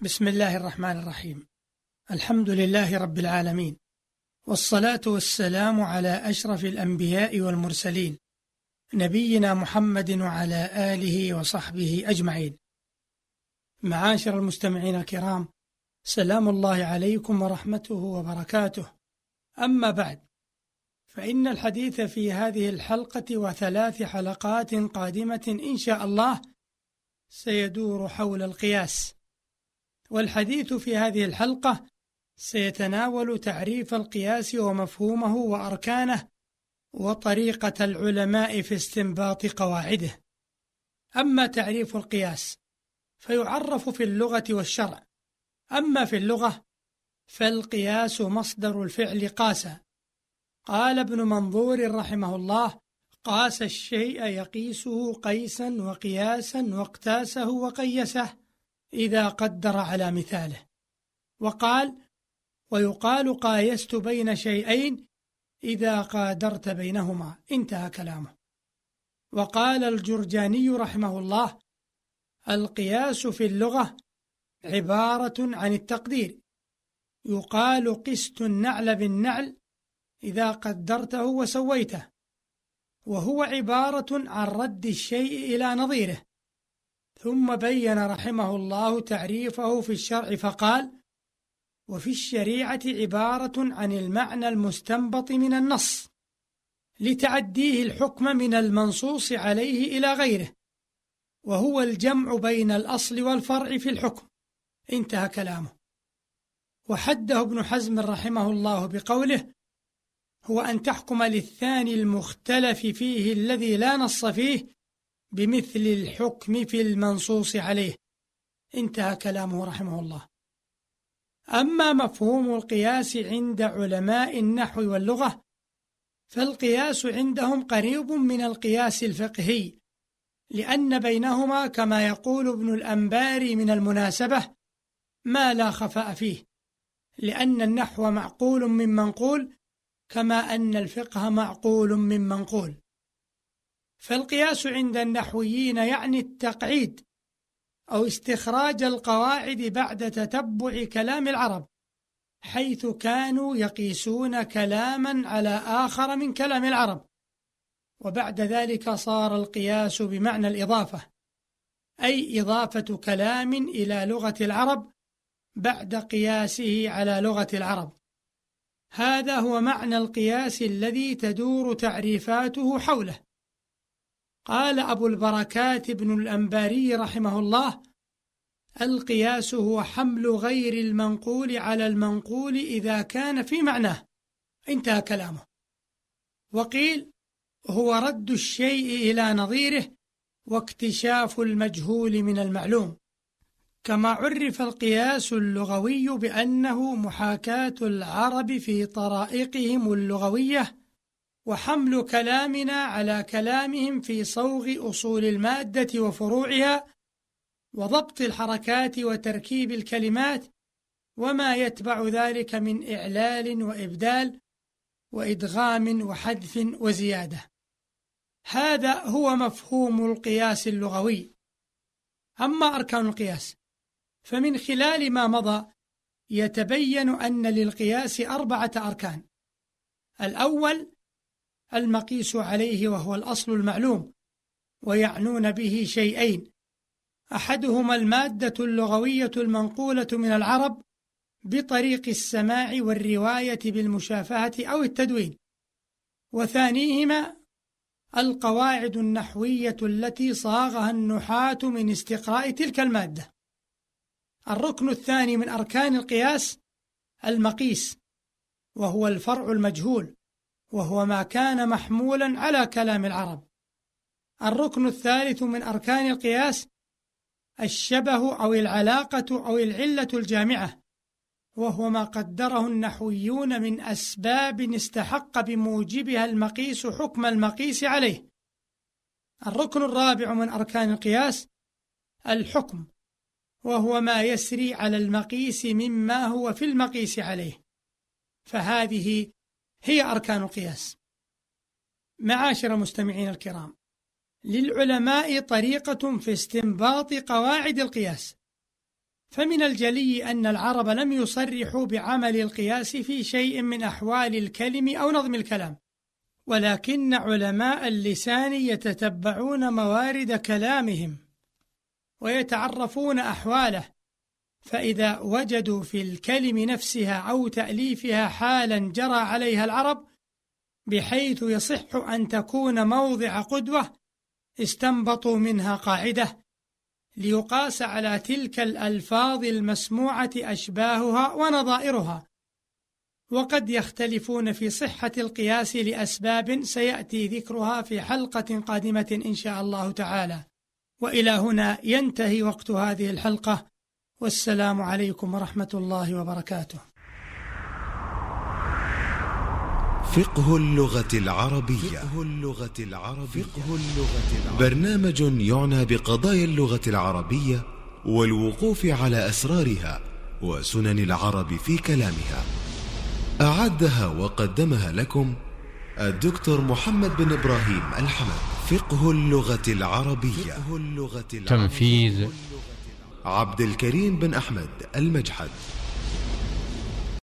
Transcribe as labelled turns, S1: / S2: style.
S1: بسم الله الرحمن الرحيم الحمد لله رب العالمين والصلاة والسلام على أشرف الأنبياء والمرسلين نبينا محمد وعلى آله وصحبه أجمعين معاشر المستمعين الكرام سلام الله عليكم ورحمته وبركاته أما بعد فإن الحديث في هذه الحلقة وثلاث حلقات قادمة إن شاء الله سيدور حول القياس والحديث في هذه الحلقة سيتناول تعريف القياس ومفهومه وأركانه وطريقة العلماء في استنباط قواعده. أما تعريف القياس فيعرف في اللغة والشرع، أما في اللغة فالقياس مصدر الفعل قاس. قال ابن منظور رحمه الله: قاس الشيء يقيسه قيسا وقياسا واقتاسه وقيسه إذا قدر على مثاله. وقال ويقال قايست بين شيئين إذا قادرت بينهما. انتهى كلامه. وقال الجرجاني رحمه الله القياس في اللغة عبارة عن التقدير. يقال قست النعل بالنعل إذا قدرته وسويته. وهو عبارة عن رد الشيء إلى نظيره. ثم بين رحمه الله تعريفه في الشرع فقال وفي الشريعة عبارة عن المعنى المستنبط من النص لتعديه الحكم من المنصوص عليه إلى غيره وهو الجمع بين الأصل والفرع في الحكم. انتهى كلامه. وحده ابن حزم رحمه الله بقوله هو أن تحكم للثاني المختلف فيه الذي لا نص فيه بمثل الحكم في المنصوص عليه. انتهى كلامه رحمه الله. أما مفهوم القياس عند علماء النحو واللغة فالقياس عندهم قريب من القياس الفقهي لأن بينهما كما يقول ابن الأنباري من المناسبة ما لا خفاء فيه لأن النحو معقول من منقول كما أن الفقه معقول من منقول. فالقياس عند النحويين يعني التقعيد أو استخراج القواعد بعد تتبع كلام العرب حيث كانوا يقيسون كلاما على آخر من كلام العرب. وبعد ذلك صار القياس بمعنى الإضافة أي إضافة كلام إلى لغة العرب بعد قياسه على لغة العرب. هذا هو معنى القياس الذي تدور تعريفاته حوله. قال أبو البركات بن الأنباري رحمه الله القياس هو حمل غير المنقول على المنقول إذا كان في معناه انتهى كلامه. وقيل هو رد الشيء إلى نظيره واكتشاف المجهول من المعلوم. كما عرف القياس اللغوي بأنه محاكاة العرب في طرائقهم اللغوية وحمل كلامنا على كلامهم في صوغ أصول المادة وفروعها وضبط الحركات وتركيب الكلمات وما يتبع ذلك من إعلال وإبدال وإدغام وحذف وزيادة. هذا هو مفهوم القياس اللغوي. أما أركان القياس فمن خلال ما مضى يتبين أن للقياس أربعة أركان. الأول المقيس عليه وهو الأصل المعلوم ويعنون به شيئين. أحدهما المادة اللغوية المنقولة من العرب بطريق السماع والرواية بالمشافهة أو التدوين. وثانيهما القواعد النحوية التي صاغها النحاة من استقراء تلك المادة. الركن الثاني من أركان القياس المقيس وهو الفرع المجهول. وهو ما كان محمولا على كلام العرب. الركن الثالث من أركان القياس الشبه أو العلاقة أو العلة الجامعة وهو ما قدره النحويون من أسباب استحق بموجبها المقيس حكم المقيس عليه. الركن الرابع من أركان القياس الحكم وهو ما يسري على المقيس مما هو في المقيس عليه. فهذه هي أركان القياس. معاشر المستمعين الكرام للعلماء طريقة في استنباط قواعد القياس. فمن الجلي أن العرب لم يصرحوا بعمل القياس في شيء من أحوال الكلم أو نظم الكلام ولكن علماء اللسان يتتبعون موارد كلامهم ويتعرفون أحواله فإذا وجدوا في الكلم نفسها أو تأليفها حالا جرى عليها العرب بحيث يصح أن تكون موضع قدوة استنبطوا منها قاعدة ليقاس على تلك الألفاظ المسموعة أشباهها ونظائرها. وقد يختلفون في صحة القياس لأسباب سيأتي ذكرها في حلقة قادمة إن شاء الله تعالى. وإلى هنا ينتهي وقت هذه الحلقة. والسلام عليكم ورحمة الله وبركاته.
S2: فقه اللغة العربية. فقه اللغة العربية. فقه اللغة العربية. برنامج يعنى بقضايا اللغة العربية والوقوف على أسرارها وسنن العرب في كلامها. أعدها وقدمها لكم الدكتور محمد بن إبراهيم الحمد. فقه اللغة العربية. فقه اللغة
S3: العربية. تنفيذ
S2: عبد الكريم بن أحمد المجحد.